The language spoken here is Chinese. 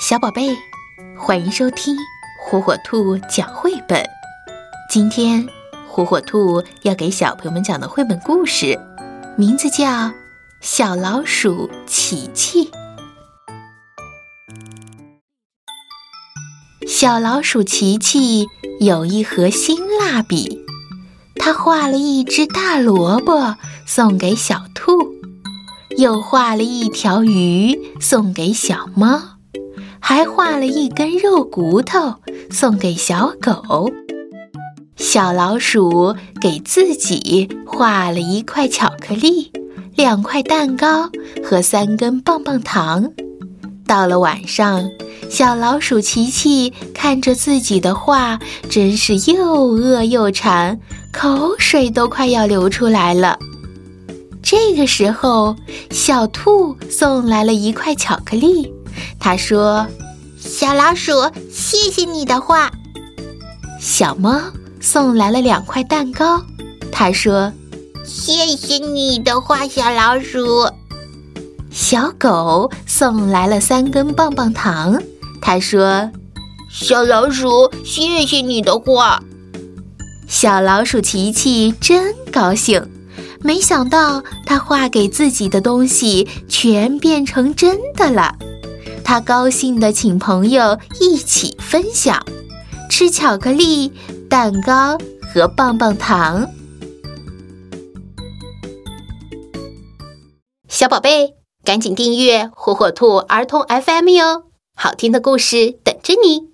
小宝贝，欢迎收听火火兔讲绘本。今天，火火兔要给小朋友们讲的绘本故事，名字叫《小老鼠琪琪》。小老鼠琪琪有一盒新蜡笔，他画了一只大萝卜送给小兔，又画了一条鱼送给小猫。还画了一根肉骨头送给小狗，小老鼠给自己画了一块巧克力、两块蛋糕和三根棒棒糖。到了晚上，小老鼠琪琪看着自己的画，真是又饿又馋，口水都快要流出来了。这个时候，小兔送来了一块巧克力。他说：“小老鼠，谢谢你的画。”小猫送来了两块蛋糕。他说：“谢谢你的画，小老鼠。”小狗送来了三根棒棒糖。他说：“小老鼠，谢谢你的画。”小老鼠琪琪真高兴，没想到他画给自己的东西全变成真的了。他高兴的请朋友一起分享，吃巧克力、蛋糕和棒棒糖。小宝贝，赶紧订阅火火兔儿童 FM 哟，好听的故事等着你。